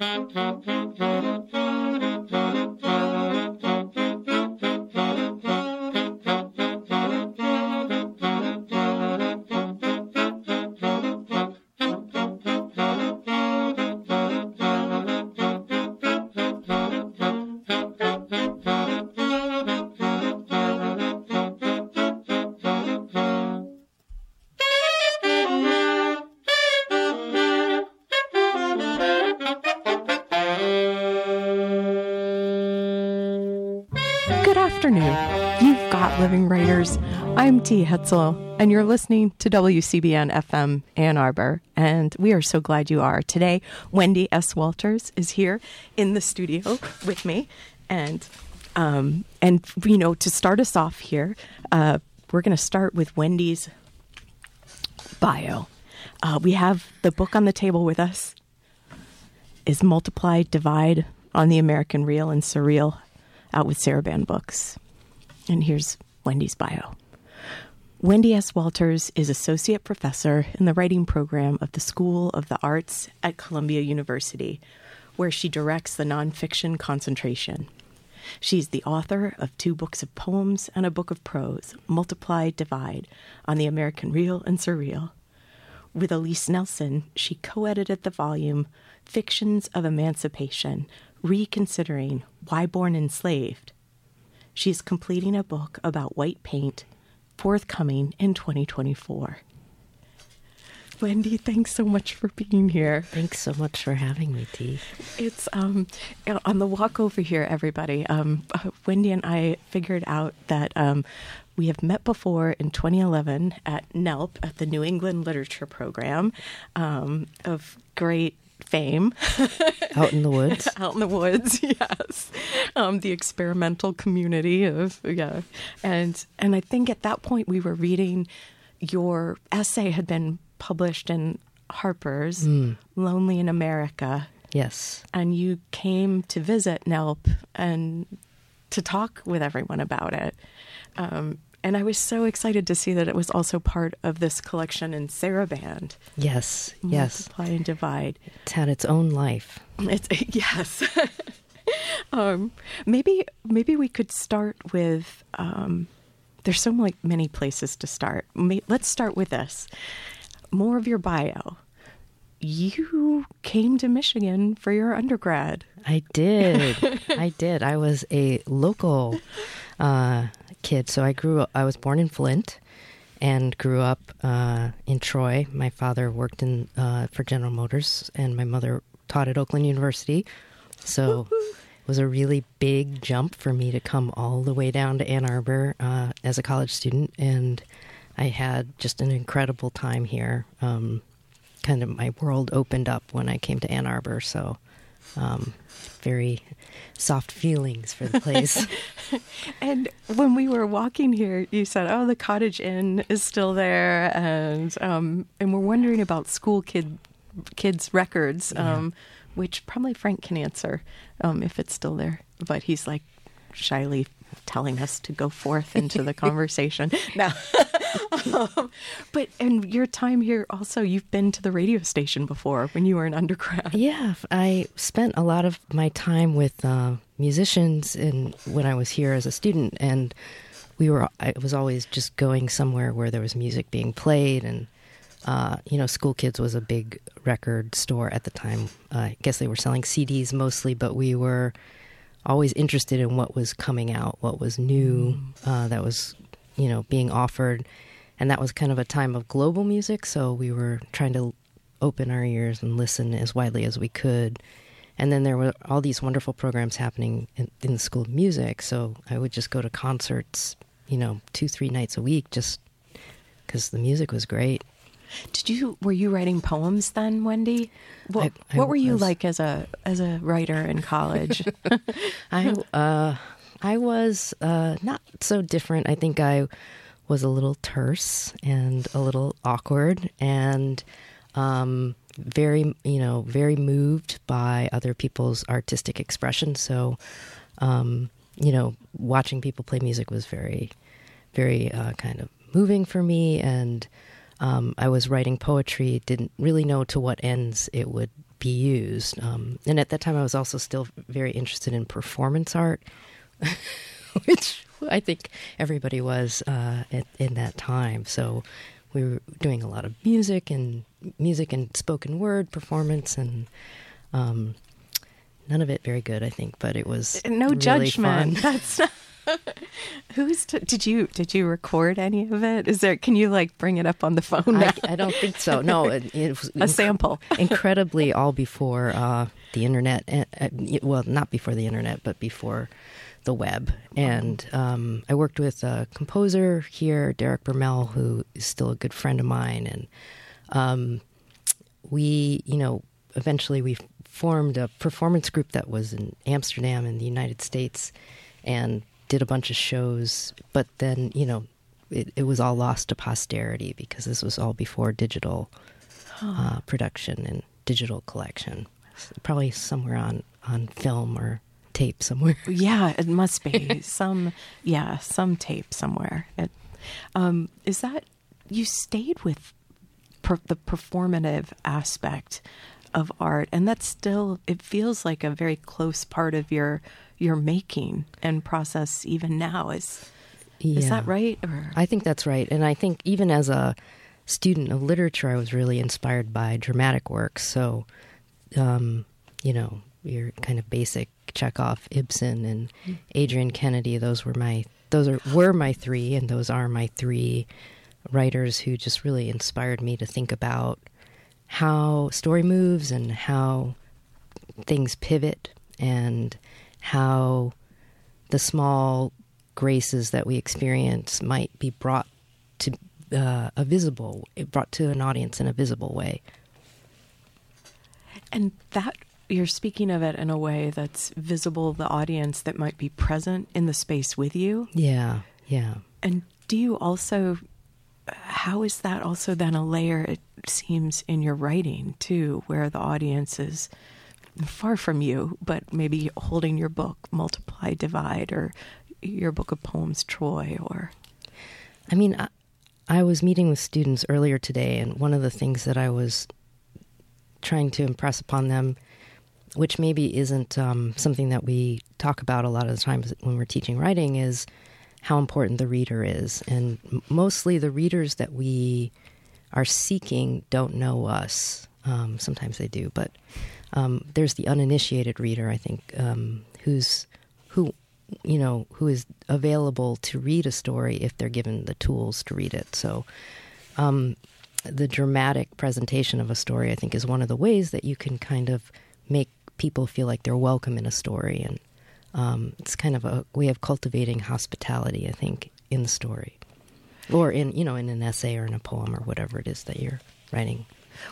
Good afternoon. You've got Living Writers. Hetzel, and you're listening to WCBN FM Ann Arbor. And we are so glad you are. Today, Wendy S. Walters is here in the studio with me. And, um, and you know, to start us off here, uh, we're going to start with Wendy's bio. Uh, we have the book on the table with us is Multiply, Divide on the American Real and Surreal out with Sarabande Books. And here's Wendy's bio. Wendy S. Walters is Associate Professor in the Writing Program of the School of the Arts at Columbia University, where she directs the nonfiction concentration. She's the author of two books of poems and a book of prose, Multiply, Divide, on the American Real and Surreal. With Elise Nelson, she co edited the volume Fictions of Emancipation Reconsidering Why Born Enslaved. She is completing a book about white paint, forthcoming in 2024. Wendy, thanks so much for being here. Thanks so much for having me, T. It's um, on the walk over here, everybody. Um, Wendy and I figured out that um, we have met before in 2011 at NELP at the New England Literature Program um, of great fame. Out in the woods. Out in the woods, yes. Um, the experimental community of yeah, and and I think at that point we were reading your essay had been published in Harper's Mm. Lonely in America, Yes. and you came to visit NELP and to talk with everyone about it. Um, and I was so excited to see that it was also part of this collection in Sarabande. Yes. Yes. Multiply and Divide. It's had its own life. It's yes. um, maybe maybe we could start with. Um, there's so like many places to start. May, let's start with this. More of your bio. You came to Michigan for your undergrad. I did. I did. I was a local uh, kid. So I grew up, I was born in Flint and grew up uh, in Troy. My father worked in uh, for General Motors, and my mother taught at Oakland University. So it was a really big jump for me to come all the way down to Ann Arbor uh, as a college student. And I had just an incredible time here. Um, kind of my world opened up when I came to Ann Arbor. So um, very soft feelings for the place. And when we were walking here, you said, "Oh, the Cottage Inn is still there," and um, and we're wondering about school kid kids records, um, which probably Frank can answer um, if it's still there. But he's like shyly telling us to go forth into the conversation. now, um, but and your time here also, you've been to the radio station before when you were an undergrad. yeah, I spent a lot of my time with uh, musicians and when I was here as a student, and we were. I was always just going somewhere where there was music being played, and uh, you know, School Kids was a big record store at the time. Uh, I guess they were selling CDs mostly, but we were always interested in what was coming out, what was new, uh, that was, you know, being offered. And that was kind of a time of global music, so we were trying to open our ears and listen as widely as we could. And then there were all these wonderful programs happening in, in the School of Music, so I would just go to concerts, you know, two, three nights a week just because the music was great. Did you were you writing poems then, Wendy? What, I- I what were you was. like as a as a writer in college? I uh, I was uh, not so different. I think I was a little terse and a little awkward and um, very, you know, very moved by other people's artistic expression. So, um, you know, watching people play music was very, very uh, kind of moving for me. And um, I was writing poetry, didn't really know to what ends it would be used. Um, and at that time, I was also still very interested in performance art, which I think everybody was uh, at, in that time. So we were doing a lot of music and music and spoken word performance and um, none of it very good, I think, but it was no really judgment. fun. That's who's t- did you did you record any of it? Is there? Can you like bring it up on the phone? I. I don't think so. No, it, it was a sample. incredibly all before uh, the internet. Uh, uh, well, not before the internet, but before the web. And um, I worked with a composer here, Derek Bermel, who is still a good friend of mine. And um, we, you know, eventually we formed a performance group that was in Amsterdam in the United States and did a bunch of shows. But then, you know, it, it was all lost to posterity because this was all before digital uh, production and digital collection. Probably somewhere on, on film or tape somewhere. Yeah, it must be some. Yeah, some tape somewhere. It, um, is that you stayed with per, the performative aspect of art, and that's still. It feels like a very close part of your your making and process even now. Is is that right? Or I think that's right. And I think even as a student of literature, I was really inspired by dramatic works. So, um, you know, your kind of basic Chekhov, Ibsen, and Adrienne Kennedy. Those were my those are were my three, and those are my three writers who just really inspired me to think about how story moves and how things pivot and how the small graces that we experience might be brought to uh, a visible, brought to an audience in a visible way. and that you're speaking of it in a way that's visible to the audience that might be present in the space with you. Yeah, yeah. And do you also, how is that also then a layer, it seems, in your writing too, where the audience is far from you, but maybe holding your book, Multiply, Divide, or your book of poems, Troy, or. I mean, I, I was meeting with students earlier today, and one of the things that I was trying to impress upon them, which maybe isn't um, something that we talk about a lot of the times when we're teaching writing, is how important the reader is. And mostly the readers that we are seeking don't know us. Um, sometimes they do, but um, there's the uninitiated reader, I think, um, who's who you know who is available to read a story if they're given the tools to read it. So, um, the dramatic presentation of a story, I think, is one of the ways that you can kind of make people feel like they're welcome in a story, and um, it's kind of a way of cultivating hospitality, I think, in the story, or in you know in an essay or in a poem or whatever it is that you're writing.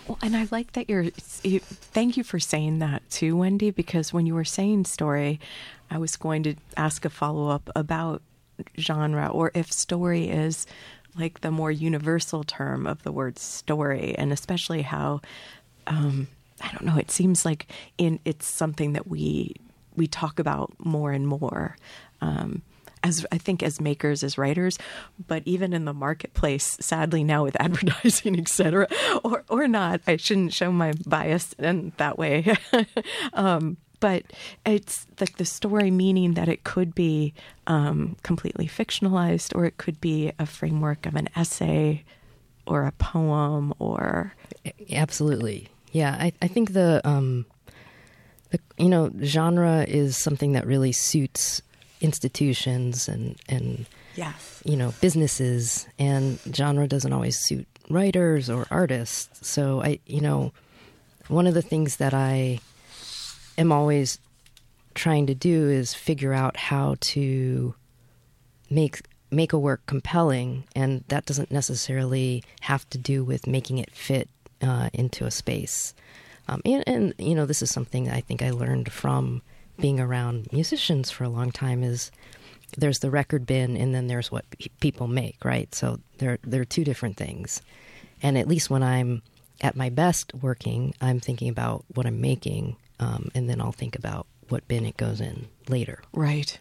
Well, and I like that you're. You, thank you for saying that too, Wendy. Because when you were saying story, I was going to ask a follow up about genre, or if story is like the more universal term of the word story, and especially how um, I don't know. It seems like in it's something that we we talk about more and more. Um, as I think as makers, as writers, but even in the marketplace, sadly now with advertising, etc., or or not, I shouldn't show my bias in that way. um, but it's like the story meaning that it could be um, completely fictionalized, or it could be a framework of an essay, or a poem, or Absolutely. Yeah, I, I think the um the you know, genre is something that really suits institutions and and yes, you know, businesses and genre doesn't always suit writers or artists. So I you know, one of the things that I am always trying to do is figure out how to make make a work compelling, and that doesn't necessarily have to do with making it fit uh, into a space. Um, and, and you know, this is something I think I learned from being around musicians for a long time. Is there's the record bin, and then there's what pe- people make, right? So there there are two different things. And at least when I'm at my best working, I'm thinking about what I'm making, um, and then I'll think about what bin it goes in later. Right.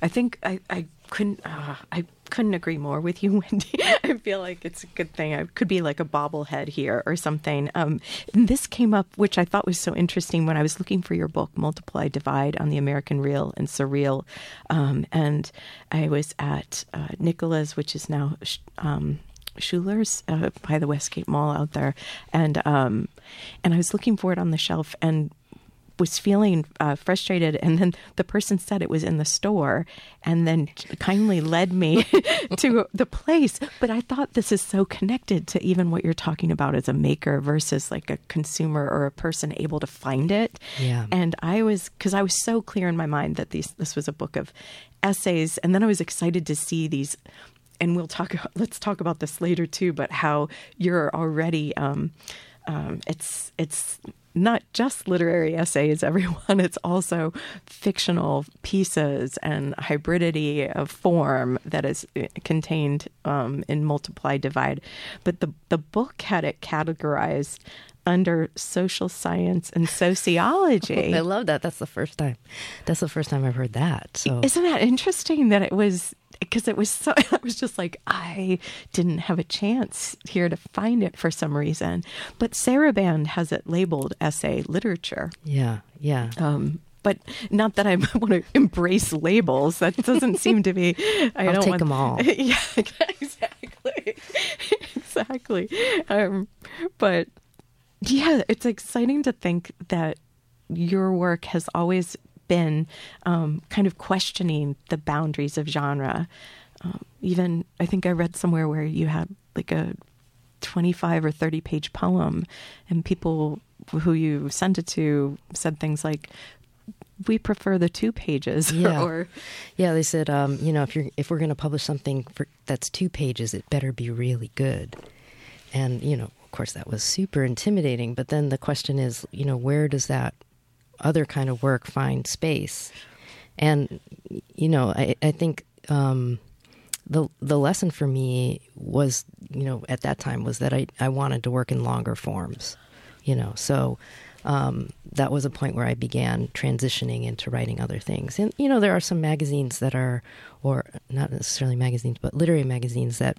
I think I, I couldn't. Uh, I couldn't agree more with you, Wendy. I feel like it's a good thing. I could be like a bobblehead here or something. Um, this came up, which I thought was so interesting when I was looking for your book, Multiply Divide on the American Real and Surreal. Um, and I was at uh, Nicola's, which is now. Um, Schuler's uh, by the Westgate Mall out there, and um, and I was looking for it on the shelf, and was feeling uh, frustrated, and then the person said it was in the store, and then kindly led me to the place. But I thought this is so connected to even what you're talking about as a maker versus like a consumer or a person able to find it. Yeah. And I was because I was so clear in my mind that these this was a book of essays, and then I was excited to see these and we'll talk. Let's talk about this later too. But how you're already. Um, um, it's it's not just literary essays, everyone. It's also fictional pieces and hybridity of form that is uh, contained um, in Multiply Divide. But the the book had it categorized under social science and sociology. I love that. That's the first time. That's the first time I've heard that. So isn't that interesting that it was because it was so I was just like I didn't have a chance here to find it for some reason. But Sarabande has it labeled essay literature. Yeah, yeah. Um, but not that I want to embrace labels. That doesn't seem to be. I I'll don't take want, them all. Yeah, exactly, exactly. Um, but yeah, it's exciting to think that your work has always been um, kind of questioning the boundaries of genre. Um, even I think I read somewhere where you had like a 25 or 30 page poem, and people who you sent it to said things like, we prefer the two pages Yeah. or Yeah, they said, um, you know, if you're if we're going to publish something for, that's two pages, it better be really good. And you know, course, that was super intimidating. But then the question is, you know, where does that other kind of work find space? And you know, I, I think um, the the lesson for me was, you know, at that time was that I I wanted to work in longer forms. You know, so um, that was a point where I began transitioning into writing other things. And you know, there are some magazines that are, or not necessarily magazines, but literary magazines that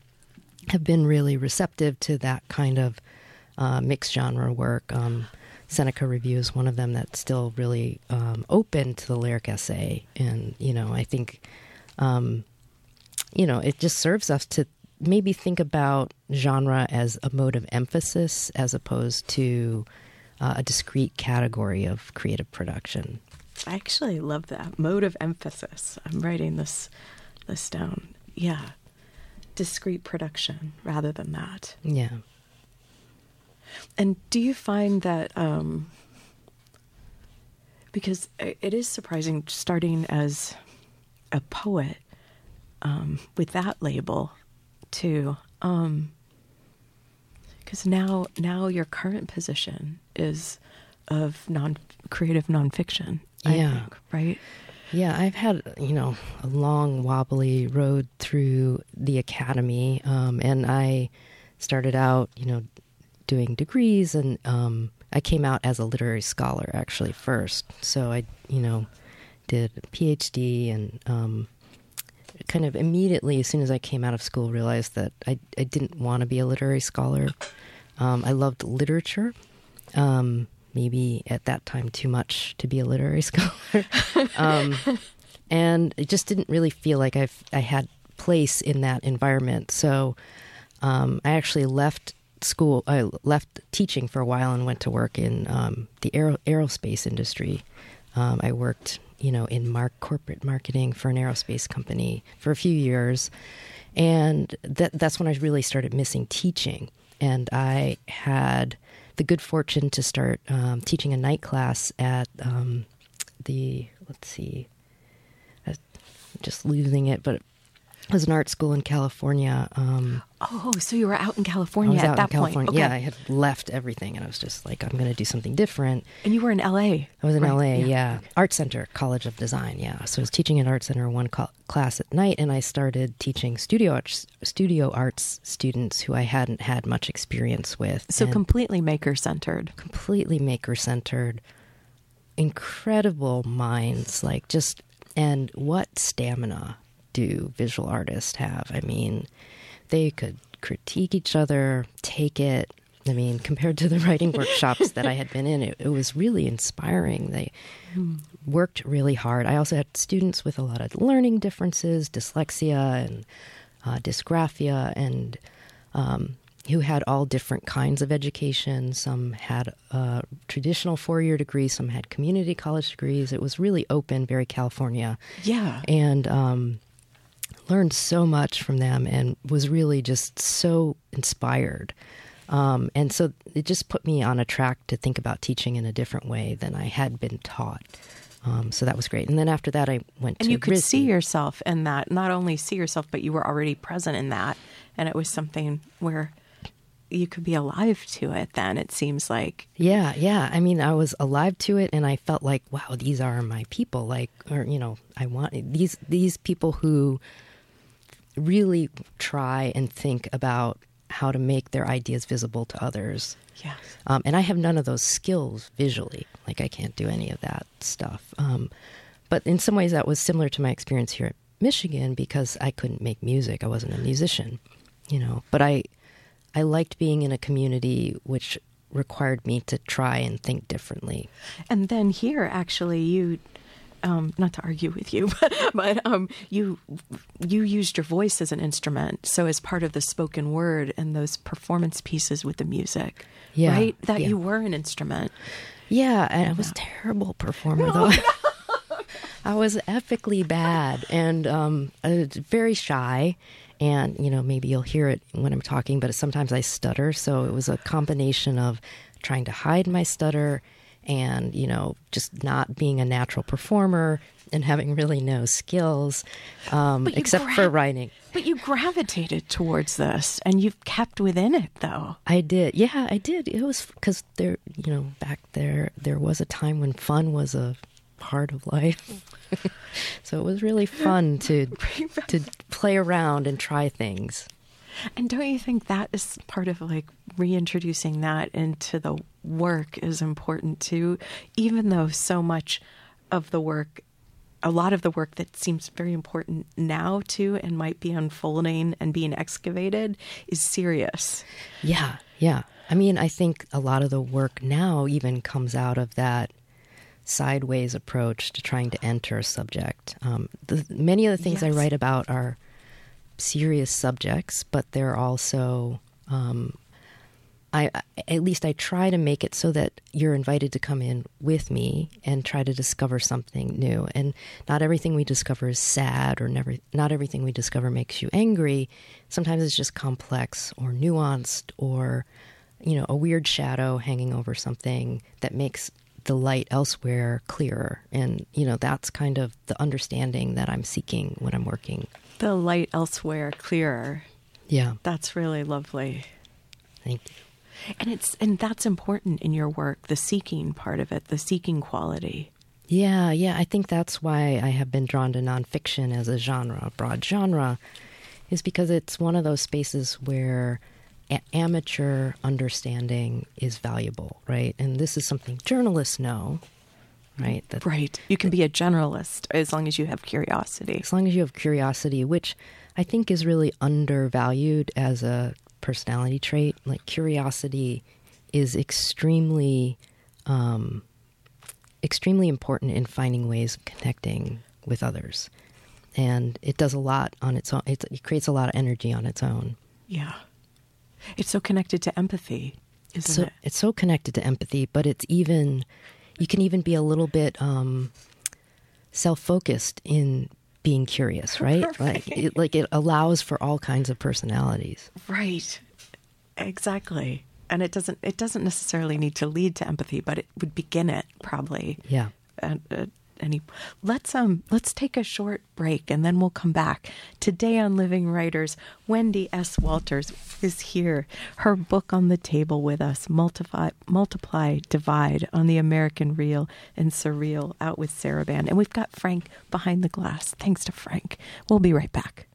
have been really receptive to that kind of uh, mixed genre work. Um, Seneca Review is one of them that's still really um, open to the lyric essay, and you know, I think, um, you know, it just serves us to maybe think about genre as a mode of emphasis as opposed to uh, a discrete category of creative production. I actually love that mode of emphasis. I'm writing this this down. Yeah. Discrete production rather than that. Yeah. And do you find that um because it is surprising starting as a poet um, with that label too um because now now your current position is of non creative nonfiction I Yeah. think, right Yeah, I've had you know a long wobbly road through the academy, um, and I started out you know doing degrees, and um, I came out as a literary scholar actually first. So I you know did a PhD and um, kind of immediately as soon as I came out of school realized that I I didn't want to be a literary scholar. Um, I loved literature. Um, maybe at that time too much to be a literary scholar. um, and it just didn't really feel like I've, I had place in that environment. So um, I actually left school, I left teaching for a while and went to work in um, the aero, aerospace industry. Um, I worked, you know, in mark, corporate marketing for an aerospace company for a few years. And that, that's when I really started missing teaching. And I had the good fortune to start um, teaching a night class at um, the, let's see, I'm just losing it, but it was an art school in California. Um, oh so you were out in california was at that in California. point Yeah, I had left everything, and I was just like, I'm going to do something different. and you were in la I was in right? LA, yeah. Art Center, College of Design, yeah. So I was teaching at Art Center one cl- class at night, and I started teaching studio arts, studio arts students who I hadn't had much experience with. so completely maker centered completely maker centered, incredible minds, like just, and what stamina do visual artists have. I mean, they could critique each other, take it. I mean, compared to the writing workshops that I had been in, it, it was really inspiring. They mm. worked really hard. I also had students with a lot of learning differences, dyslexia and uh, dysgraphia, and um, who had all different kinds of education. Some had a traditional four year degree, some had community college degrees. It was really open, very California. Yeah. And um, learned so much from them and was really just so inspired. Um, and so it just put me on a track to think about teaching in a different way than I had been taught. Um, so that was great. And then after that, I went to and you could RISD. see yourself in that. Not only see yourself, but you were already present in that, and it was something where you could be alive to it. Then it seems like yeah, yeah. I mean, I was alive to it, and I felt like, wow, these are my people. Like, or you know, I want these these people who really try and think about how to make their ideas visible to others. Yes. Um, and I have none of those skills visually. Like I can't do any of that stuff. Um, but in some ways, that was similar to my experience here at Michigan because I couldn't make music. I wasn't a musician, you know. But I, I liked being in a community which required me to try and think differently. And then here, actually, you um, not to argue with you, but, but um, you you used your voice as an instrument. So as part of the spoken word and those performance pieces with the music, yeah, right? That yeah. you were an instrument. Yeah, and I was a terrible performer though. I was epically bad and um, very shy. And, you know, maybe you'll hear it when I'm talking, but sometimes I stutter. So it was a combination of trying to hide my stutter and you know just not being a natural performer and having really no skills um, except gra- for writing. But you gravitated towards this, and you've kept within it, though. I did, yeah, I did. It was because there, you know, back there, there was a time when fun was a part of life. so it was really fun to to play around and try things. And don't you think that is part of like reintroducing that into the work is important too, even though so much of the work, a lot of the work that seems very important now too and might be unfolding and being excavated is serious. Yeah, yeah. I mean, I think a lot of the work now even comes out of that sideways approach to trying to enter a subject. Um, the, many of the things yes. I write about are serious subjects, but they're also um, I at least I try to make it so that you're invited to come in with me and try to discover something new. And not everything we discover is sad, or never not everything we discover makes you angry. Sometimes it's just complex or nuanced, or you know, a weird shadow hanging over something that makes the light elsewhere clearer. And you know, that's kind of the understanding that I'm seeking when I'm working. The light elsewhere clearer. Yeah, that's really lovely. Thank you and it's and that's important in your work the seeking part of it the seeking quality. Yeah yeah i think that's why i have been drawn to nonfiction as a genre a broad genre is because it's one of those spaces where a- amateur understanding is valuable right? And this is something journalists know right? That, right. You can be a generalist as long as you have curiosity. As long as you have curiosity which i think is really undervalued as a personality trait. Like curiosity is extremely, um, extremely important in finding ways of connecting with others, and it does a lot on its own. It, it creates a lot of energy on its own. Yeah, it's so connected to empathy, isn't so, it? It's so connected to empathy, but it's even you can even be a little bit um, self-focused in being curious, right? right. Like it, like it allows for all kinds of personalities. Right. Exactly. And it doesn't it doesn't necessarily need to lead to empathy, but it would begin it probably. Yeah. And, uh, any let's um let's take a short break and then we'll come back. Today on living writers wendy s. Walters is here. Her book on the table with us multiply multiply divide on the american real and surreal out with Sarabande and we've got frank behind the glass. Thanks to frank. We'll be right back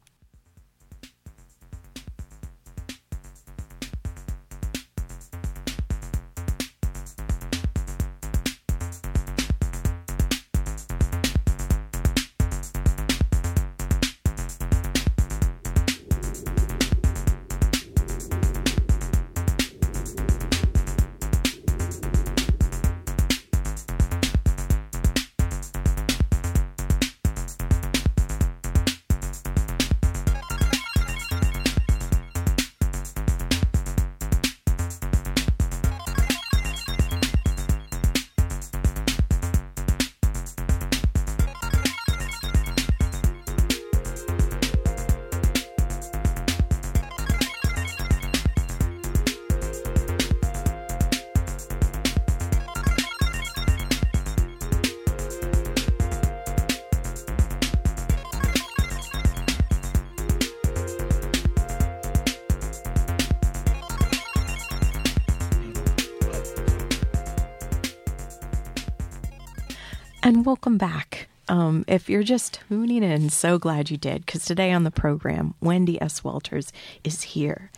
if you're just tuning in, so glad you did, because today on the program, Wendy S. Walters is here.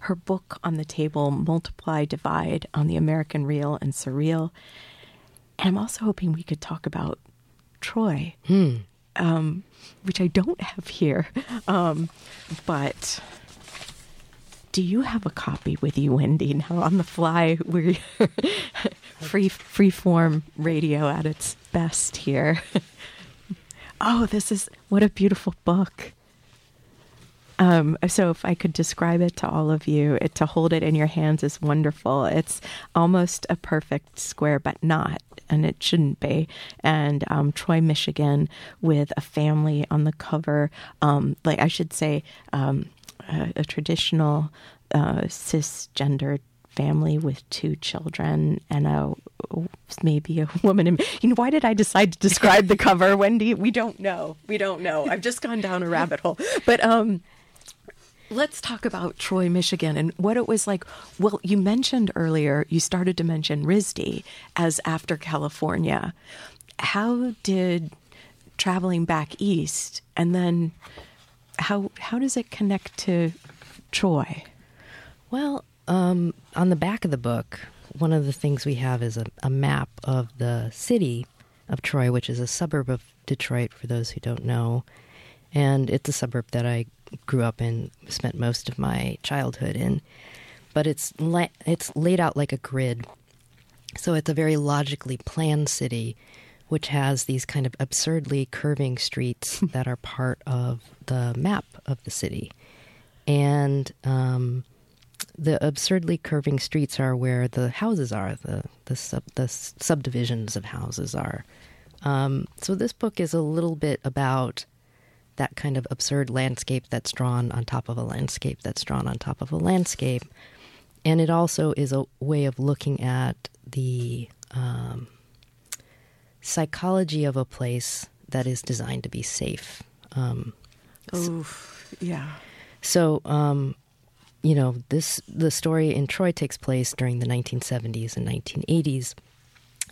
Her book on the table, Multiply, Divide, on the American Real and Surreal. And I'm also hoping we could talk about Troy, um, which I don't have here. Um, but do you have a copy with you, Wendy? Now on the fly, we're free free form radio at its best here. oh, this is what a beautiful book. Um, so if I could describe it to all of you, it, to hold it in your hands is wonderful. It's almost a perfect square, but not, and it shouldn't be. And um, Troy, Michigan, with a family on the cover, um, like I should say, um, a, a traditional uh, cisgender family with two children and a maybe a woman. In you know why did i decide to describe the cover wendy? We don't know. We don't know. I've just gone down a rabbit hole. But um let's talk about troy michigan and what it was like. Well you mentioned earlier you started to mention risd as after california. How did traveling back east and then how how does it connect to troy? Well, um, on the back of the book, one of the things we have is a, a map of the city of Troy, which is a suburb of Detroit, for those who don't know. And it's a suburb that I grew up in, spent most of my childhood in. But it's la- it's laid out like a grid, so it's a very logically planned city, which has these kind of absurdly curving streets that are part of the map of the city, and um, the absurdly curving streets are where the houses are, the the sub, the subdivisions of houses are. Um, so this book is a little bit about that kind of absurd landscape that's drawn on top of a landscape that's drawn on top of a landscape, and it also is a way of looking at the um, psychology of a place that is designed to be safe. Um, Oof, yeah. so, um, you know, this the story in Troy takes place during the 1970s and 1980s.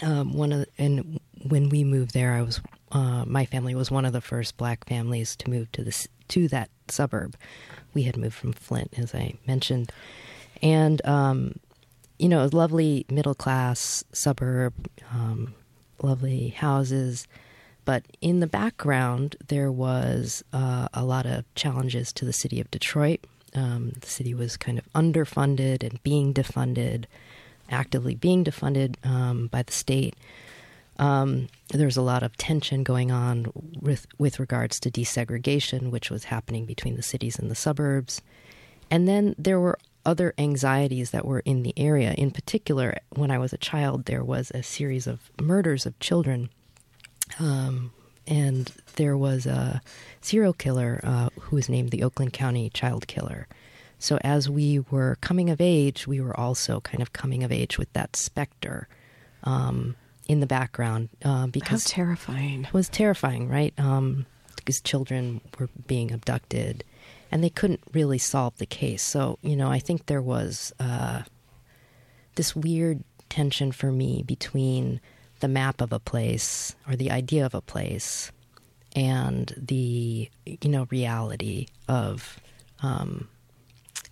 Um, one of the, and when we moved there, I was uh, my family was one of the first black families to move to this to that suburb. We had moved from Flint, as I mentioned, and um, you know, a lovely middle class suburb, um, lovely houses. But in the background, there was uh, a lot of challenges to the city of Detroit. Um, the city was kind of underfunded and being defunded, actively being defunded um, by the state. Um, there's a lot of tension going on with with regards to desegregation, which was happening between the cities and the suburbs. And then there were other anxieties that were in the area. In particular, when I was a child, there was a series of murders of children. Um, and there was a serial killer uh, who was named the Oakland County Child Killer. So as we were coming of age, we were also kind of coming of age with that specter um, in the background uh, How because terrifying. it was terrifying, right? Um, because children were being abducted, and they couldn't really solve the case. So you know, I think there was uh, this weird tension for me between the map of a place or the idea of a place and the you know reality of um,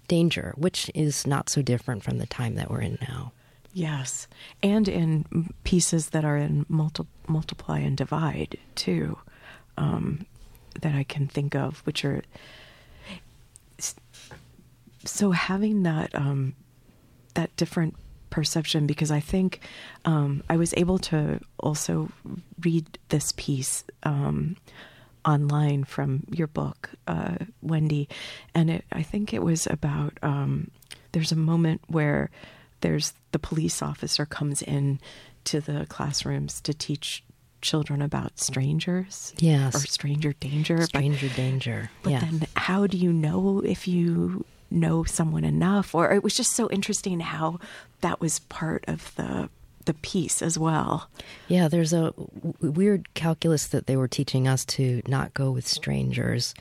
danger, which is not so different from the time that we're in now. Yes, and in pieces that are in multi- multiply and divide too, um, that I can think of, which are so having that um, that different perception because I think um, I was able to also read this piece um, online from your book, uh, Wendy, and it, I think it was about um, there's a moment where there's the police officer comes in to the classrooms to teach children about strangers Yes. or stranger danger but- Stranger danger. but yeah. then how do you know if you know someone enough or it was just so interesting how that was part of the the piece as well Yeah, there's a w- weird calculus that they were teaching us to not go with strangers,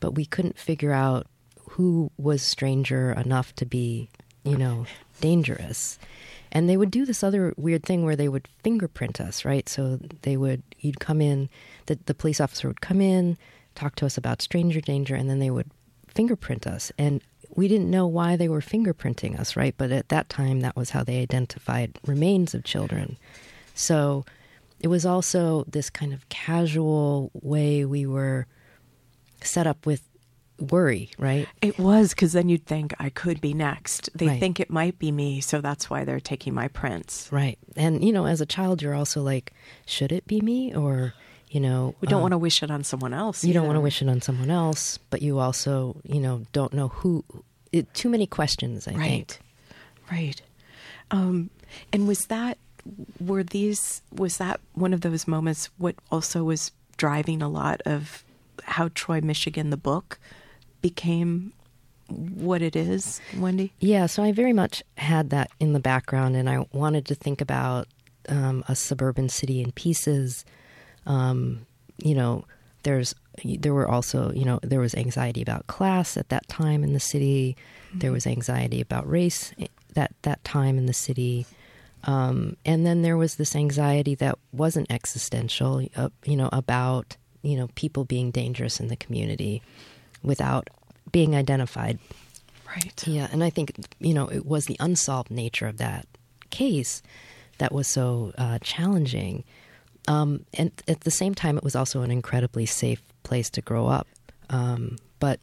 but we couldn't figure out who was stranger enough to be, you know, dangerous. And they would do this other weird thing where they would fingerprint us, right? So they would, you'd come in, the, the police officer would come in, talk to us about stranger danger, and then they would fingerprint us. And we didn't know why they were fingerprinting us, right? But at that time, that was how they identified remains of children. So it was also this kind of casual way we were set up with worry, right? It was because then you'd think I could be next. They Right. think it might be me, so that's why they're taking my prints. Right. And, you know, as a child, you're also like, should it be me? Or, you know, We don't uh, want to wish it on someone else. you don't want to wish it on someone else, but you also, you know, don't know who. It, too many questions, I Right. think. Right. Um, and was that were these was that one of those moments what also was driving a lot of how Troy Michigan the book became what it is, Wendy? Yeah, so I very much had that in the background, and I wanted to think about um, a suburban city in pieces. Um, you know, there's there were also you know there was anxiety about class at that time in the city. There was anxiety about race that that time in the city. Um, and then there was this anxiety that wasn't existential, uh, you know, about you know people being dangerous in the community without being identified Right. yeah, and I think you know it was the unsolved nature of that case that was so uh, challenging, um, and at the same time, it was also an incredibly safe place to grow up. Um, but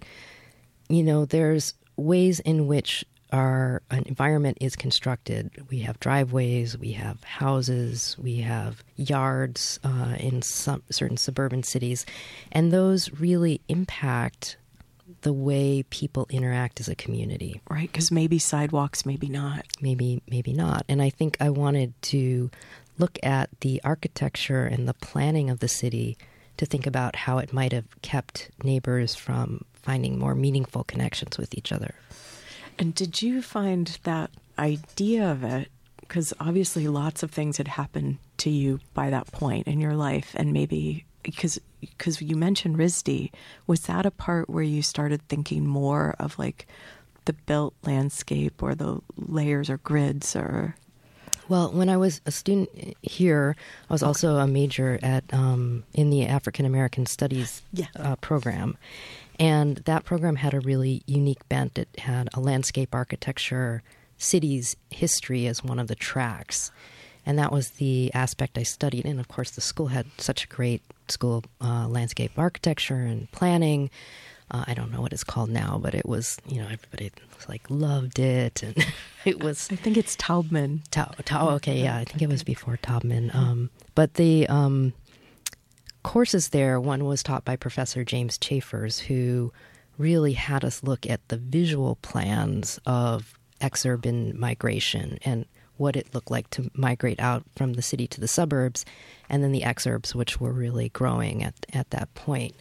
you know, there's ways in which our environment is constructed. We have driveways, we have houses, we have yards uh, in some certain suburban cities, and those really impact the way people interact as a community. Right, because maybe sidewalks, maybe not. Maybe, maybe not. And I think I wanted to look at the architecture and the planning of the city to think about how it might have kept neighbors from finding more meaningful connections with each other. And did you find that idea of it? Because obviously, lots of things had happened to you by that point in your life, and maybe because because you mentioned RISD, was that a part where you started thinking more of like the built landscape or the layers or grids or Well, when I was a student here, I was also a major at um, in the African American Studies Yeah. uh, program, and that program had a really unique bent. It had a landscape architecture, cities history as one of the tracks, and that was the aspect I studied. And of course, the school had such a great school uh, landscape architecture and planning. Uh, I don't know what it's called now, but it was you know everybody was like loved it, and it was I think it's Taubman. Tau, Tau, okay, yeah, I think it was before Taubman. Um, but the um, courses there, one was taught by Professor James Chaffers, who really had us look at the visual plans of exurban migration and what it looked like to migrate out from the city to the suburbs, and then the exurbs, which were really growing at, at that point.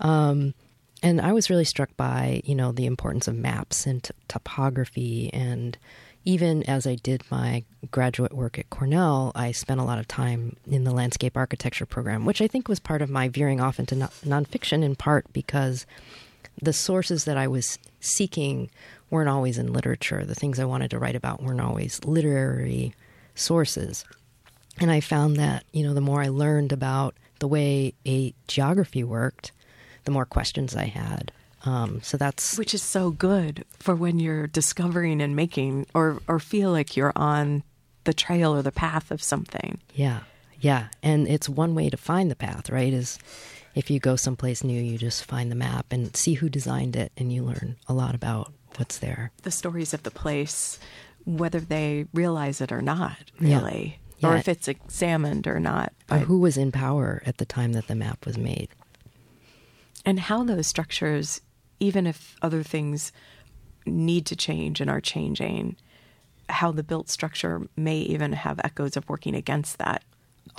Um, and I was really struck by, you know, the importance of maps and t- topography. And even as I did my graduate work at Cornell, I spent a lot of time in the landscape architecture program, which I think was part of my veering off into non- nonfiction in part because the sources that I was seeking weren't always in literature. The things I wanted to write about weren't always literary sources. And I found that, you know, the more I learned about the way a geography worked, the more questions I had. Um, so that's Which is so good for when you're discovering and making or or feel like you're on the trail or the path of something. yeah, yeah. And it's one way to find the path, right? Is if you go someplace new, you just find the map and see who designed it, and you learn a lot about what's there. the stories of the place, whether they realize it or not, really, Yeah. or if it's examined or not, Or who was in power at the time that the map was made. And how those structures, even if other things need to change and are changing, how the built structure may even have echoes of working against that.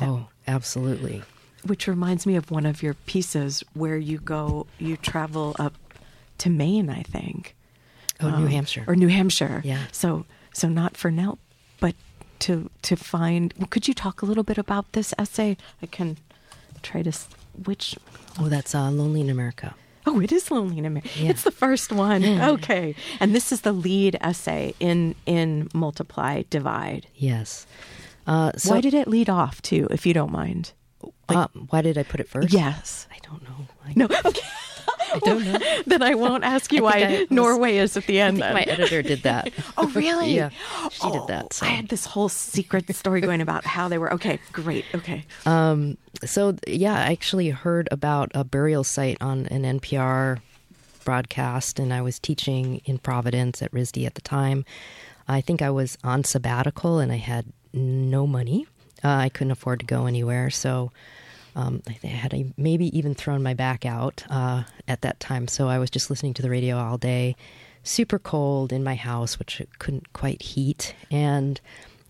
Oh, absolutely. Which reminds me of one of your pieces where you go, you travel up to Maine, I think. Oh, New um, Hampshire. or New Hampshire. Yeah. So so not for now, but to to find. Well, could you talk a little bit about this essay? I can try to which. oh, that's uh, Lonely in America. Oh, it is Lonely in America. Yeah. It's the first one. okay. And this is the lead essay in in Multiply Divide. Yes. Uh, so, Why did it lead off to, if you don't mind? uh, why did I put it first? Yes. I don't know. I, No. Okay. I don't know. then I won't ask you why was- Norway is at the I end. my editor did that. Oh, really? yeah, she Oh, did that. So. I had this whole secret story going about how they were. Okay, great. Okay. Um, so yeah, I actually heard about a burial site on an NPR broadcast, and I was teaching in Providence at RISD at the time. I think I was on sabbatical, and I had no money. Uh, I couldn't afford to go anywhere, so um, I had a, maybe even thrown my back out uh, at that time. So I was just listening to the radio all day, super cold in my house, which couldn't quite heat, and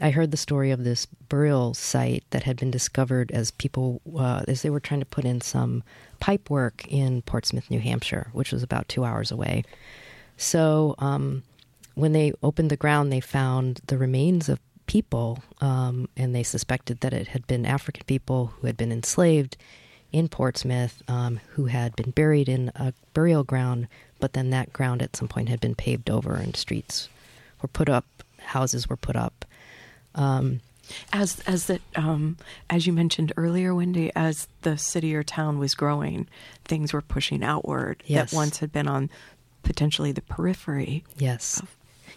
I heard the story of this burial site that had been discovered as people, uh, as they were trying to put in some pipe work in Portsmouth, New Hampshire, which was about two hours away. So um, when they opened the ground, they found the remains of people, um, and they suspected that it had been African people who had been enslaved in Portsmouth, um, who had been buried in a burial ground, but then that ground at some point had been paved over and streets were put up, houses were put up. Um, As as that um, as you mentioned earlier, Wendy, as the city or town was growing, things were pushing outward Yes. that once had been on potentially the periphery. Yes.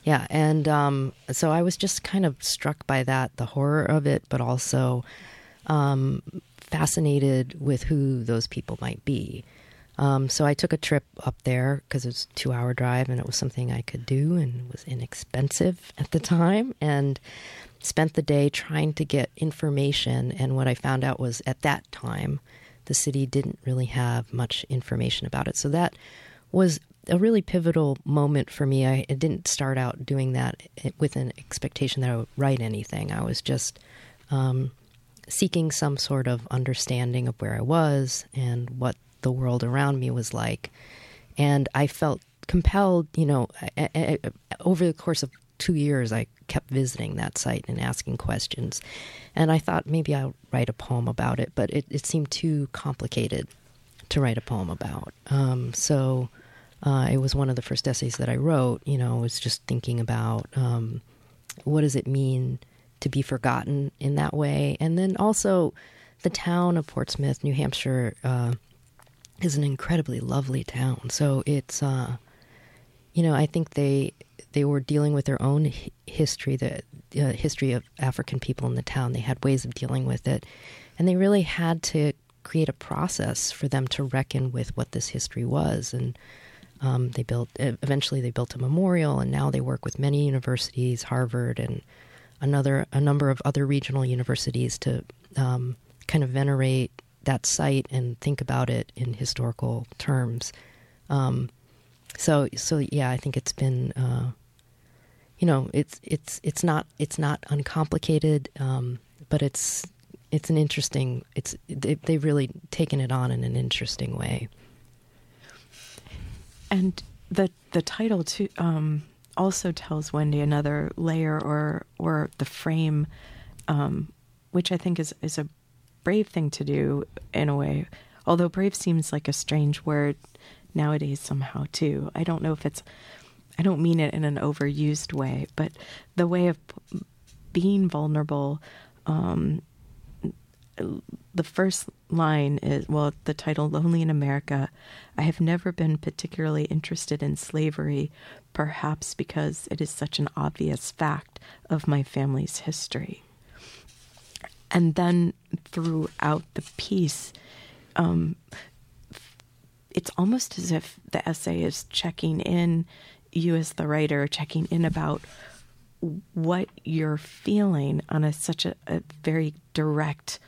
Yeah. And um, so I was just kind of struck by that, the horror of it, but also um, fascinated with who those people might be. Um, so I took a trip up there because it was a two hour drive and it was something I could do and was inexpensive at the time. And spent the day trying to get information. And what I found out was at that time, the city didn't really have much information about it. So that was a really pivotal moment for me. I, didn't start out doing that with an expectation that I would write anything. I was just um, seeking some sort of understanding of where I was and what the world around me was like. And I felt compelled, you know, I, I- over the course of two years, I kept visiting that site and asking questions. And I thought maybe I'll write a poem about it, but it, it seemed too complicated to write a poem about. Um, so uh, it was one of the first essays that I wrote. You know, was just thinking about um, what does it mean to be forgotten in that way, and then also the town of Portsmouth, New Hampshire, uh, is an incredibly lovely town. So it's, uh, you know, I think they they were dealing with their own history, the uh, history of African people in the town. They had ways of dealing with it, and they really had to create a process for them to reckon with what this history was. And um, they built eventually they built a memorial, and now they work with many universities, Harvard, and another a number of other regional universities to um, kind of venerate that site and think about it in historical terms. Um, so so yeah, I think it's been uh, you know it's it's it's not it's not uncomplicated, um, but it's it's an interesting it's they, they've really taken it on in an interesting way. And the the title too um, also tells Wendy another layer or or the frame, um, which I think is is a brave thing to do in a way. Although brave seems like a strange word nowadays somehow too. I don't know if it's. I don't mean it in an overused way, but the way of being vulnerable. Um, the first line is well the title lonely in america i have never been particularly interested in slavery perhaps because it is such an obvious fact of my family's history. And then throughout the piece um, it's almost as if the essay is checking in you as the writer checking in about what you're feeling on a such a, a very direct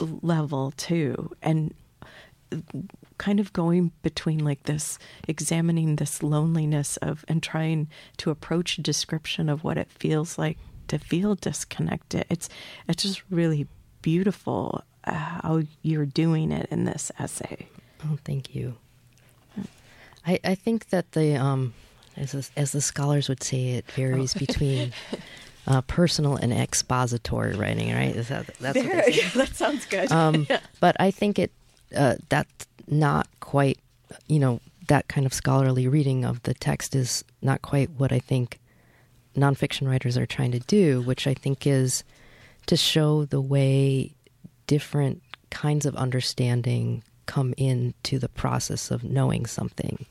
level too and kind of going between like this examining this loneliness of and trying to approach a description of what it feels like to feel disconnected. It's it's just really beautiful uh, how you're doing it in this essay. Oh, thank you. I, I think that the um, as the- as the scholars would say, it varies between uh, personal and expository writing. Right? Is that that's they say? that sounds good Um, but I think it uh, that's not quite you know, that kind of scholarly reading of the text is not quite what I think nonfiction writers are trying to do, which I think is to show the way different kinds of understanding come into the process of knowing something.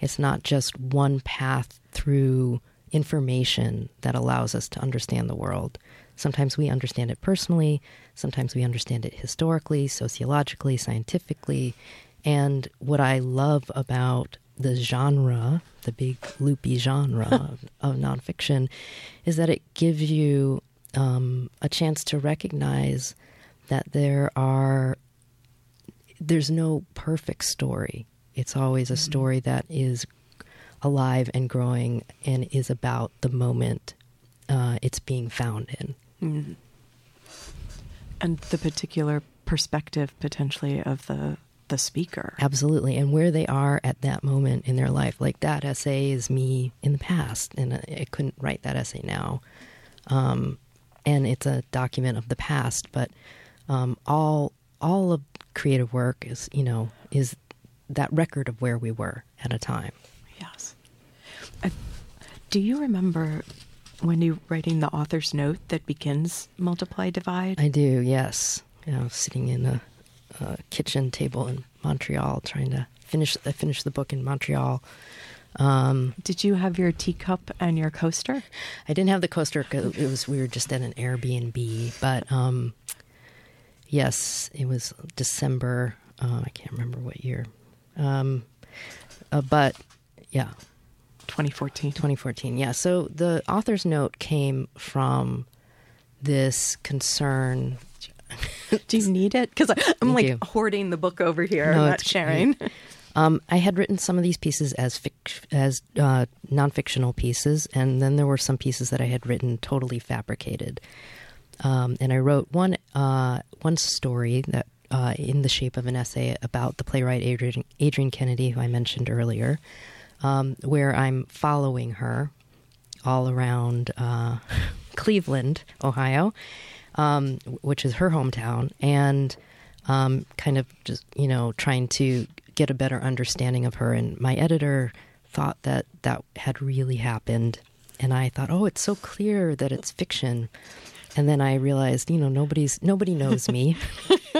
It's not just one path through information that allows us to understand the world. Sometimes we understand it personally, sometimes we understand it historically, sociologically, scientifically. And what I love about the genre, the big loopy genre of, of nonfiction, is that it gives you um, a chance to recognize that there are there's no perfect story. It's always a mm-hmm. story that is alive and growing and is about the moment uh, it's being found in. Mm. And the particular perspective potentially of the the speaker. Absolutely. And where they are at that moment in their life. Like that essay is me in the past, and I couldn't write that essay now. Um, and it's a document of the past, but um, all all of creative work is, you know, is that record of where we were at a time. Uh, do you remember when you writing the author's note that begins multiply divide? I do. Yes. You know, sitting in a, a kitchen table in Montreal, trying to finish. I finished the book in Montreal. Um, Did you have your teacup and your coaster? I didn't have the coaster because it was we were just at an Airbnb. But um, yes, it was December. Uh, I can't remember what year. Um, uh, but yeah, 2014. 2014, yeah. So the author's note came from this concern. Do you need it? Because I'm like do. hoarding the book over here. No, I'm not sharing. Um, I had written some of these pieces as fic- as uh, non-fictional pieces, and then there were some pieces that I had written totally fabricated. Um, and I wrote one uh, one story that uh, in the shape of an essay about the playwright Adrian, Adrienne Kennedy, who I mentioned earlier um, where I'm following her all around uh, Cleveland, Ohio, um, which is her hometown, and um, kind of just, you know, trying to get a better understanding of her. And my editor thought that that had really happened. And I thought, oh, it's so clear that it's fiction. And then I realized, you know, nobody's nobody knows me.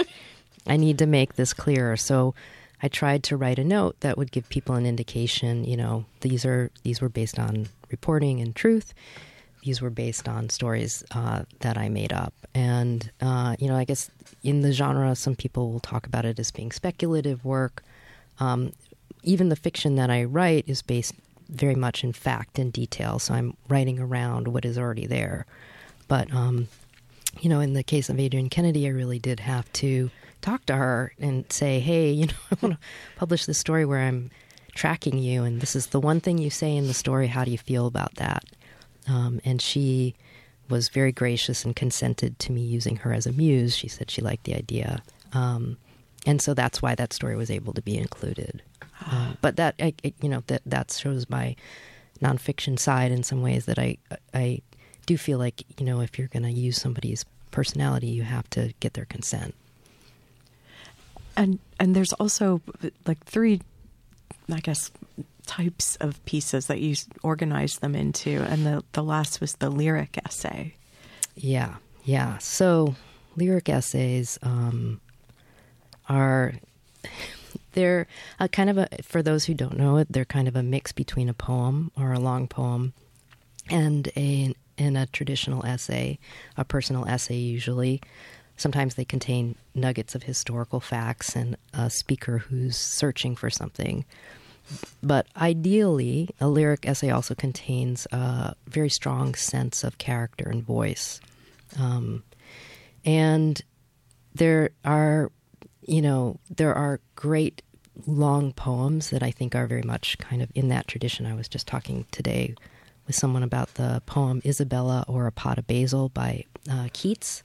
I need to make this clearer. So I tried to write a note that would give people an indication, you know, these are these were based on reporting and truth. These were based on stories uh, that I made up, and uh, you know, I guess in the genre, some people will talk about it as being speculative work. Um, even the fiction that I write is based very much in fact and detail, so I'm writing around what is already there. But um, you know, in the case of Adrienne Kennedy, I really did have to talk to her and say, hey, you know, I want to publish this story where I'm tracking you, and this is the one thing you say in the story. How do you feel about that? Um, and she was very gracious and consented to me using her as a muse. She said she liked the idea. Um, and so that's why that story was able to be included. Um, but that, I, you know, that that shows my nonfiction side in some ways that I I do feel like you know if you're going to use somebody's personality, you have to get their consent. And and there's also like three, I guess, types of pieces that you organize them into, and the the last was the lyric essay. Yeah, yeah. So lyric essays um, are they're a kind of a for those who don't know it, they're kind of a mix between a poem or a long poem and a in a traditional essay, a personal essay usually. Sometimes they contain nuggets of historical facts and a speaker who's searching for something. But ideally, a lyric essay also contains a very strong sense of character and voice. Um, and there are, you know, there are great long poems that I think are very much kind of in that tradition. I was just talking today with someone about the poem Isabella or a Pot of Basil by uh, Keats.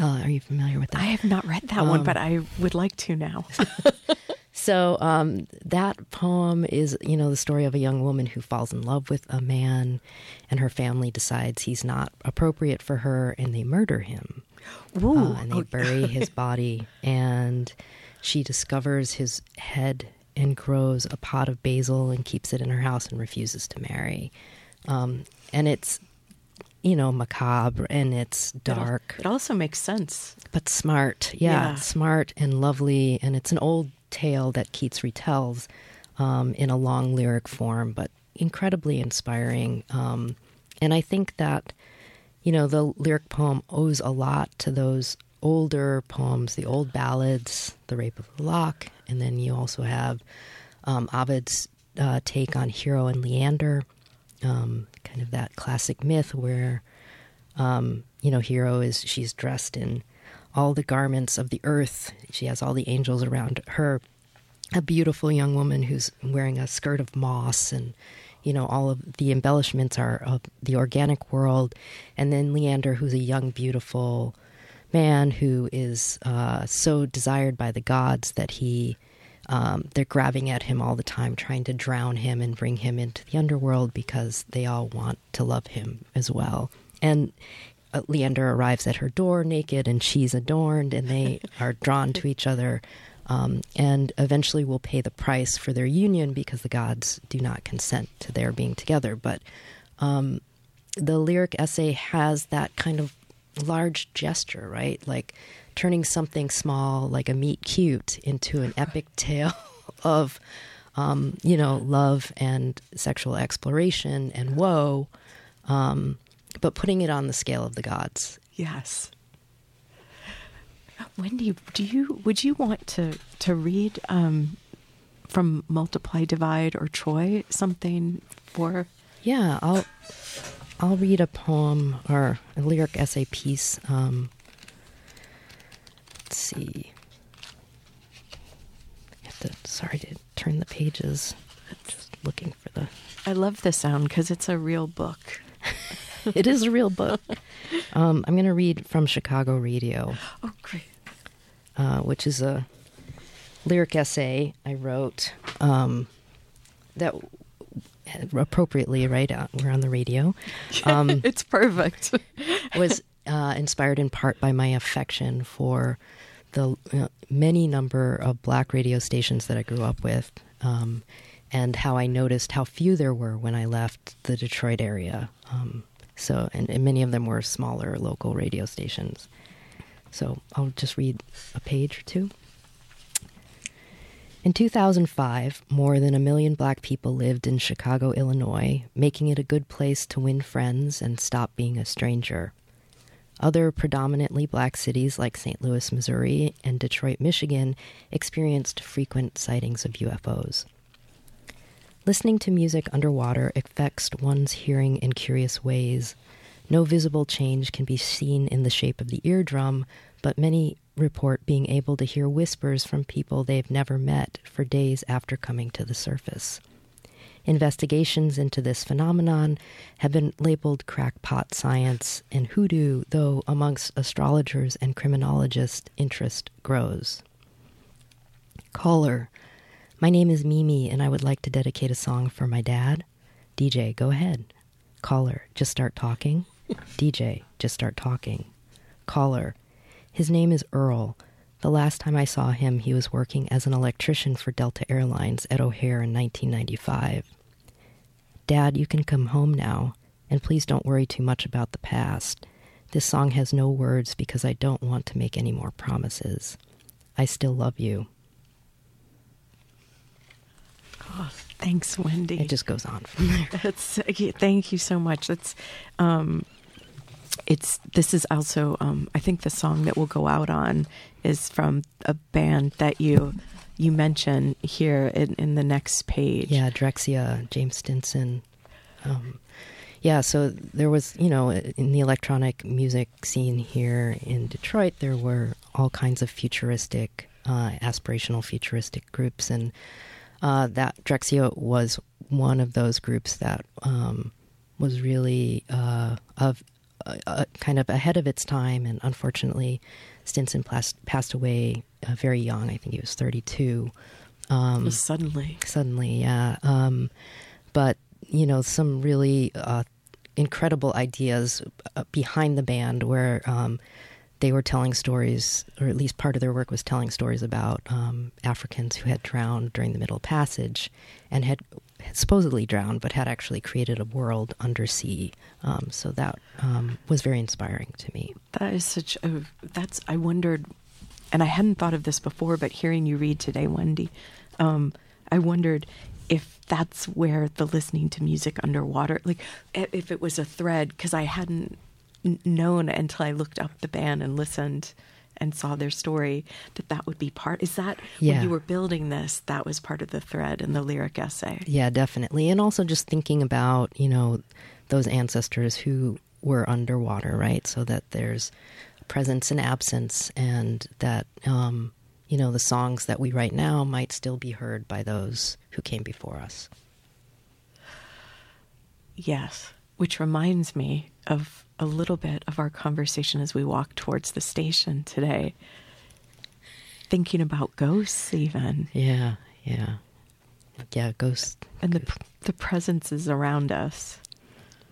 Uh, are you familiar with that? I have not read that um, one, but I would like to now. so um, that poem is, you know, the story of a young woman who falls in love with a man, and her family decides he's not appropriate for her, and they murder him. Ooh. Uh, and they bury his body, and she discovers his head and grows a pot of basil and keeps it in her house and refuses to marry. Um, and it's, you know, macabre and it's dark. It also makes sense. But smart. Yeah, Yeah. smart and lovely. And it's an old tale that Keats retells um, in a long lyric form, but incredibly inspiring. Um, and I think that, you know, the lyric poem owes a lot to those older poems, the old ballads, The Rape of the Lock, and then you also have um, Ovid's uh, take on Hero and Leander, um, kind of that classic myth where, um, you know, Hero is she's dressed in all the garments of the earth. She has all the angels around her. A beautiful young woman who's wearing a skirt of moss and you know all of the embellishments are of the organic world and then leander who's a young beautiful man who is uh, so desired by the gods that he um, they're grabbing at him all the time trying to drown him and bring him into the underworld because they all want to love him as well and uh, leander arrives at her door naked and she's adorned and they are drawn to each other um, and eventually will pay the price for their union because the gods do not consent to their being together. But um, the lyric essay has that kind of large gesture, right? Like turning something small, like a meet cute, into an epic tale of, um, you know, love and sexual exploration and woe, um, but putting it on the scale of the gods. Yes. Wendy, do you would you want to to read um, from Multiply, Divide, or Troy something for? Yeah, I'll I'll read a poem or a lyric essay piece. Um, let's see. I have to, sorry to turn the pages. I'm Just looking for the. I love the sound because it's a real book. It is a real book. Um, I'm going to read from Chicago Radio, Oh, great! uh, which is a lyric essay I wrote um, that appropriately, right? Uh, we're on the radio. Um, it's perfect. was uh, inspired in part by my affection for the uh, many number of black radio stations that I grew up with, um, and how I noticed how few there were when I left the Detroit area. Um, so, and, and many of them were smaller local radio stations. So, I'll just read a page or two. In 2005, more than a million black people lived in Chicago, Illinois, making it a good place to win friends and stop being a stranger. Other predominantly black cities like St. Louis, Missouri, and Detroit, Michigan experienced frequent sightings of UFOs. Listening to music underwater affects one's hearing in curious ways. No visible change can be seen in the shape of the eardrum, but many report being able to hear whispers from people they've never met for days after coming to the surface. Investigations into this phenomenon have been labeled crackpot science and hoodoo, though amongst astrologers and criminologists, interest grows. Caller, my name is Mimi, and I would like to dedicate a song for my dad. DJ, go ahead. Caller, just start talking. DJ, just start talking. Caller, his name is Earl. The last time I saw him, he was working as an electrician for Delta Airlines at O'Hare in 1995. Dad, you can come home now, and please don't worry too much about the past. This song has no words because I don't want to make any more promises. I still love you. Oh, thanks, Wendy. It just goes on from there. That's thank you so much. That's um, it's this is also um, I think the song that we'll go out on is from a band that you you mention here in, in the next page. Yeah, Drexciya, James Stinson. Um, yeah, so there was, you know, in the electronic music scene here in Detroit, there were all kinds of futuristic, uh, aspirational futuristic groups, and uh, that Drexciya was one of those groups that um, was really uh, of uh, uh, kind of ahead of its time, and unfortunately, Stinson plas- passed away uh, very young. I think he was 32. Um, Just suddenly. suddenly, yeah. Um, but you know, some really uh, incredible ideas uh, behind the band where um, they were telling stories, or at least part of their work was telling stories about um, Africans who had drowned during the Middle Passage and supposedly drowned, but had actually created a world undersea. Um, so that um, was very inspiring to me. That is such a. That's. I wondered, and I hadn't thought of this before, but hearing you read today, Wendy, um, I wondered if that's where the listening to music underwater, like if it was a thread, because I hadn't known until I looked up the band and listened and saw their story that that would be part is that yeah. when you were building this that was part of the thread in the lyric essay? Yeah definitely. And also just thinking about you know those ancestors who were underwater right? So that there's presence and absence and that um, you know the songs that we write now might still be heard by those who came before us. Yes which reminds me of a little bit of our conversation as we walk towards the station today. Thinking about ghosts, even. Yeah, yeah. Yeah, ghosts. And the, the presences around us.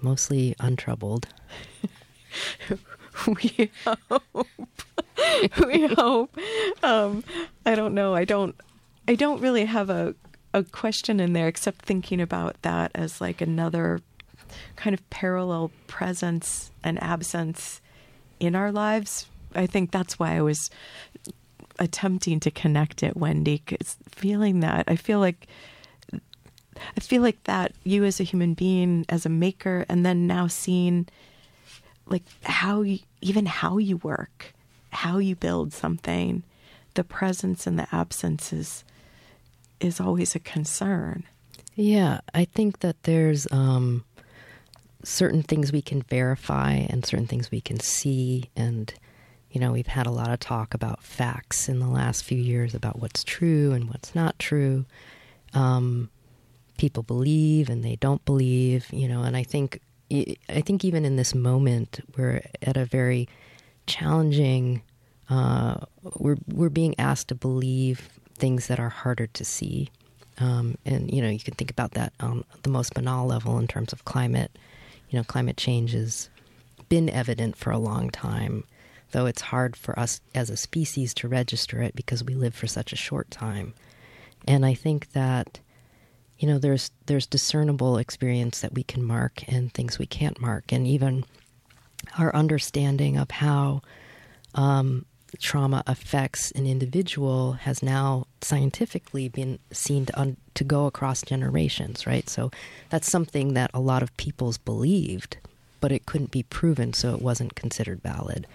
Mostly untroubled. we hope. we hope. Um, I don't know. I don't. I don't really have a a question in there except thinking about that as like another kind of parallel presence and absence in our lives. I think that's why I was attempting to connect it, Wendy, because feeling that I feel like I feel like that you as a human being, as a maker, and then now seeing like how you, even how you work, how you build something, the presence and the absence is is always a concern. Yeah, I think that there's um, certain things we can verify and certain things we can see. And, you know, we've had a lot of talk about facts in the last few years about what's true and what's not true. Um, people believe and they don't believe, you know, and I think, I think even in this moment, we're at a very challenging, uh, we're, we're being asked to believe things that are harder to see. Um, and you know you can think about that on the most banal level in terms of climate you know, climate change has been evident for a long time, though it's hard for us as a species to register it because we live for such a short time. And I think that, you know, there's there's discernible experience that we can mark and things we can't mark, and even our understanding of how um, trauma affects an individual has now scientifically been seen to, un- to go across generations, right? So that's something that a lot of peoples believed, but it couldn't be proven, so it wasn't considered valid.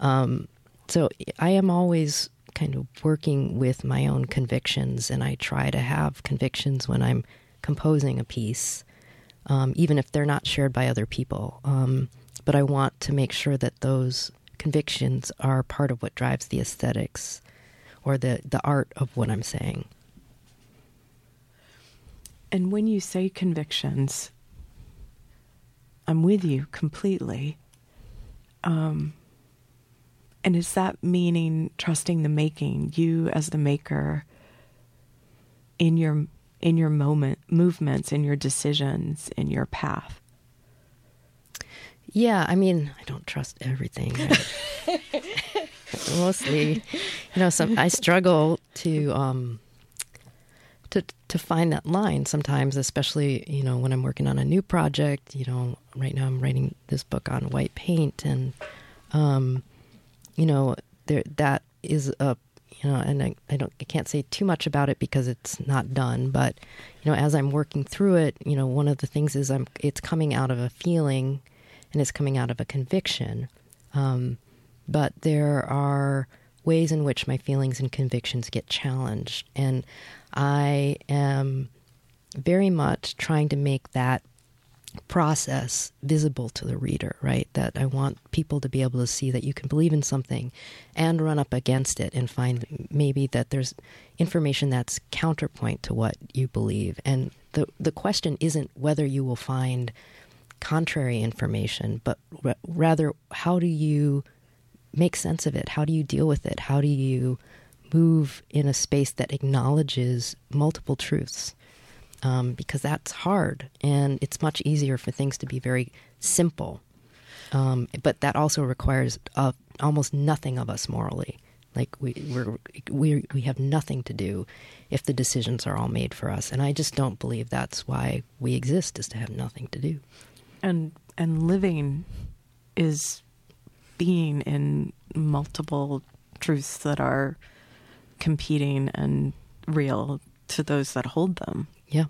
Um, so I am always kind of working with my own convictions, and I try to have convictions when I'm composing a piece, um, even if they're not shared by other people. Um, but I want to make sure that those convictions are part of what drives the aesthetics or the, the art of what I'm saying. And when you say convictions, I'm with you completely. Um, and is that meaning trusting the making, you as the maker, in your in your moment movements, in your decisions, in your path? Yeah, I mean, I don't trust everything. Mostly, you know, some I struggle to um, to to find that line sometimes, especially you know when I'm working on a new project. You know, right now I'm writing this book on white paint, and um, you know, there that is a you know, and I, I don't I can't say too much about it because it's not done. But you know, as I'm working through it, you know, one of the things is I'm it's coming out of a feeling and it's coming out of a conviction. Um, but there are ways in which my feelings and convictions get challenged. And I am very much trying to make that process visible to the reader, right? That I want people to be able to see that you can believe in something and run up against it and find maybe that there's information that's counterpoint to what you believe. And the the question isn't whether you will find contrary information, but r- rather, how do you make sense of it? How do you deal with it? How do you move in a space that acknowledges multiple truths? Um, because that's hard, and it's much easier for things to be very simple. Um, but that also requires a almost nothing of us morally. Like we we we have nothing to do if the decisions are all made for us, and I just don't believe that's why we exist is to have nothing to do. And and living is being in multiple truths that are competing and real to those that hold them. Yeah,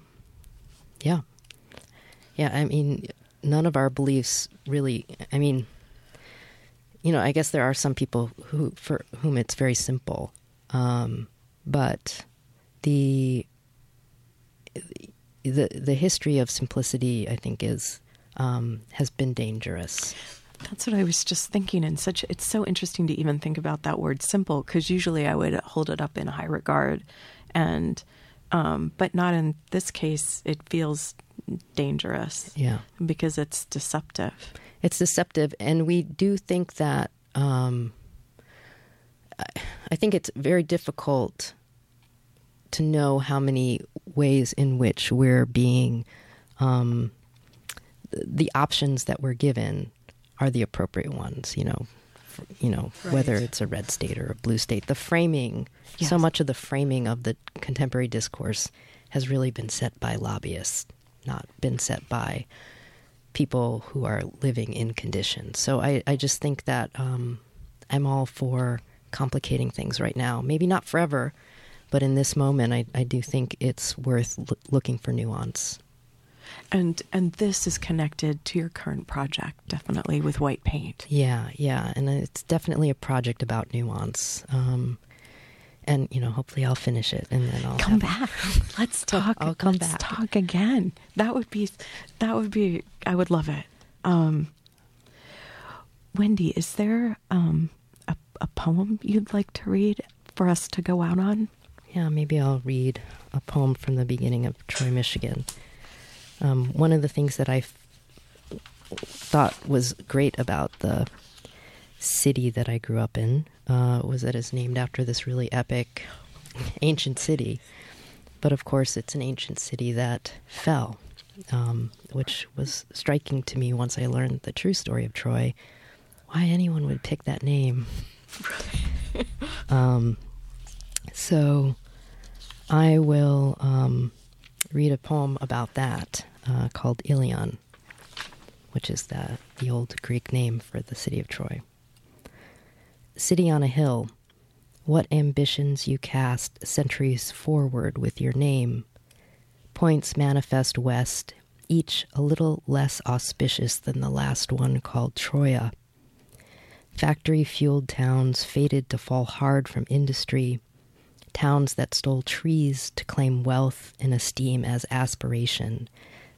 yeah, yeah. I mean, none of our beliefs really. I mean you know, I guess there are some people who for whom it's very simple, um, but the the the history of simplicity, I think, is um, has been dangerous. That's what I was just thinking. And such, it's so interesting to even think about that word "simple" because usually I would hold it up in high regard, and um, but not in this case. It feels dangerous, yeah, because it's deceptive it's deceptive, and we do think that. Um, I think it's very difficult to know how many ways in which we're being um, the options that we're given are the appropriate ones. You know, you know right. whether it's a red state or a blue state. The framing, yes. so much of the framing of the contemporary discourse has really been set by lobbyists, not been set by people who are living in conditions. So I, I just think that um, I'm all for complicating things right now. Maybe not forever, but in this moment, I, I do think it's worth l- looking for nuance. And and this is connected to your current project, definitely with white paint. Yeah, yeah, and it's definitely a project about nuance. Um, and you know, hopefully, I'll finish it, and then I'll come back. Let's talk. I'll come Let's back. talk again. That would be, that would be. I would love it. Um, Wendy, is there um, a, a poem you'd like to read for us to go out on? Yeah, maybe I'll read a poem from the beginning of Troy, Michigan. Um, one of the things that I f- thought was great about the city that I grew up in uh, was that it's named after this really epic ancient city. But of course, it's an ancient city that fell, um, which was striking to me once I learned the true story of Troy. Why anyone would pick that name. um, so I will um, read a poem about that uh, called Ilion, which is the, the old Greek name for the city of Troy. City on a hill, what ambitions you cast centuries forward with your name. Points manifest west, each a little less auspicious than the last one called Troia. Factory fueled towns fated to fall hard from industry, towns that stole trees to claim wealth and esteem as aspiration,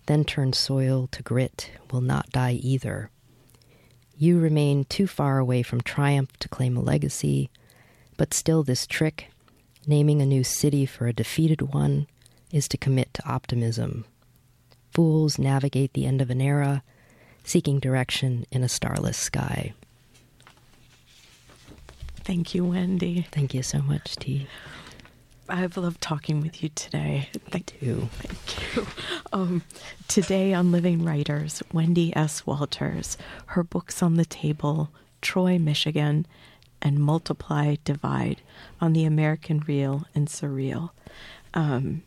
then turn soil to grit, will not die either. You remain too far away from triumph to claim a legacy, but still, this trick, naming a new city for a defeated one, is to commit to optimism. Fools navigate the end of an era, seeking direction in a starless sky. Thank you, Wendy. Thank you so much, T. I've loved talking with you today. Thank you. Thank you. Um, today on Living Writers, Wendy S. Walters, her books on the table, Troy, Michigan, and Multiply, Divide on the American Real and Surreal. Um,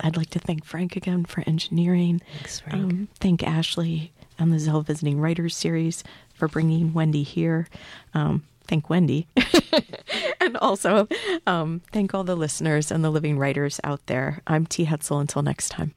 I'd like to thank Frank again for engineering. Thanks, Frank. Um, thank Ashley on the Zell Visiting Writers Series for bringing Wendy here. Um, thank Wendy. and also um, thank all the listeners and the living writers out there. I'm T. Hetzel. Until next time.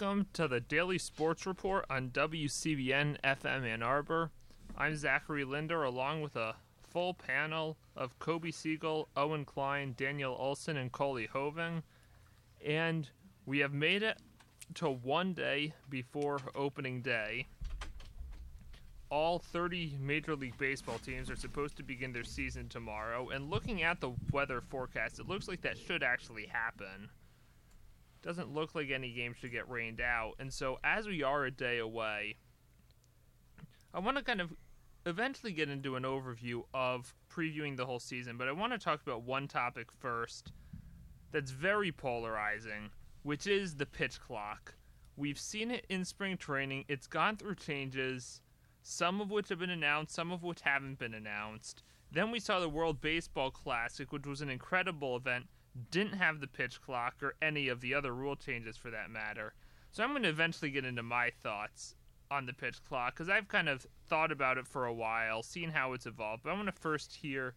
Welcome to the Daily Sports Report on WCBN FM Ann Arbor. I'm Zachary Linder, along with a full panel of Kobe Siegel, Owen Klein, Daniel Olson, and Coley Hoving. And we have made it to one day before opening day. All 30 Major League Baseball teams are supposed to begin their season tomorrow, and looking at the weather forecast, it looks like that should actually happen. Doesn't look like any game should get rained out, and so as we are a day away, I want to kind of eventually get into an overview of previewing the whole season, but I want to talk about one topic first that's very polarizing, which is the pitch clock. We've seen it in spring training, it's gone through changes some of which have been announced, some of which haven't been announced. Then we saw the World Baseball Classic, which was an incredible event, didn't have the pitch clock or any of the other rule changes for that matter. So I'm going to eventually get into my thoughts on the pitch clock because I've kind of thought about it for a while, seen how it's evolved. But I want to first hear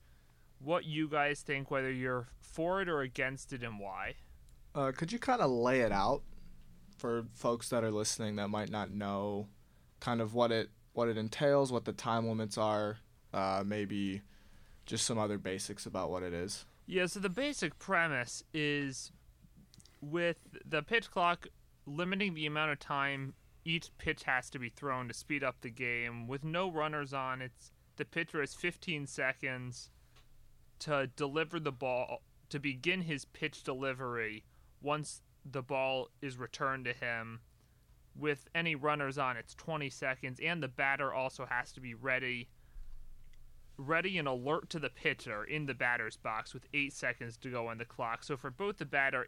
what you guys think, whether you're for it or against it, and why. Uh, could you kind of lay it out for folks that are listening that might not know kind of what it what it entails, what the time limits are, uh, maybe just some other basics about what it is. Yeah, so the basic premise is with the pitch clock limiting the amount of time each pitch has to be thrown to speed up the game. With no runners on, it's the pitcher has 15 seconds to deliver the ball to begin his pitch delivery once the ball is returned to him with any runners on, it's 20 seconds, and the batter also has to be ready, ready and alert to the pitcher in the batter's box with eight seconds to go on the clock. So for both the batter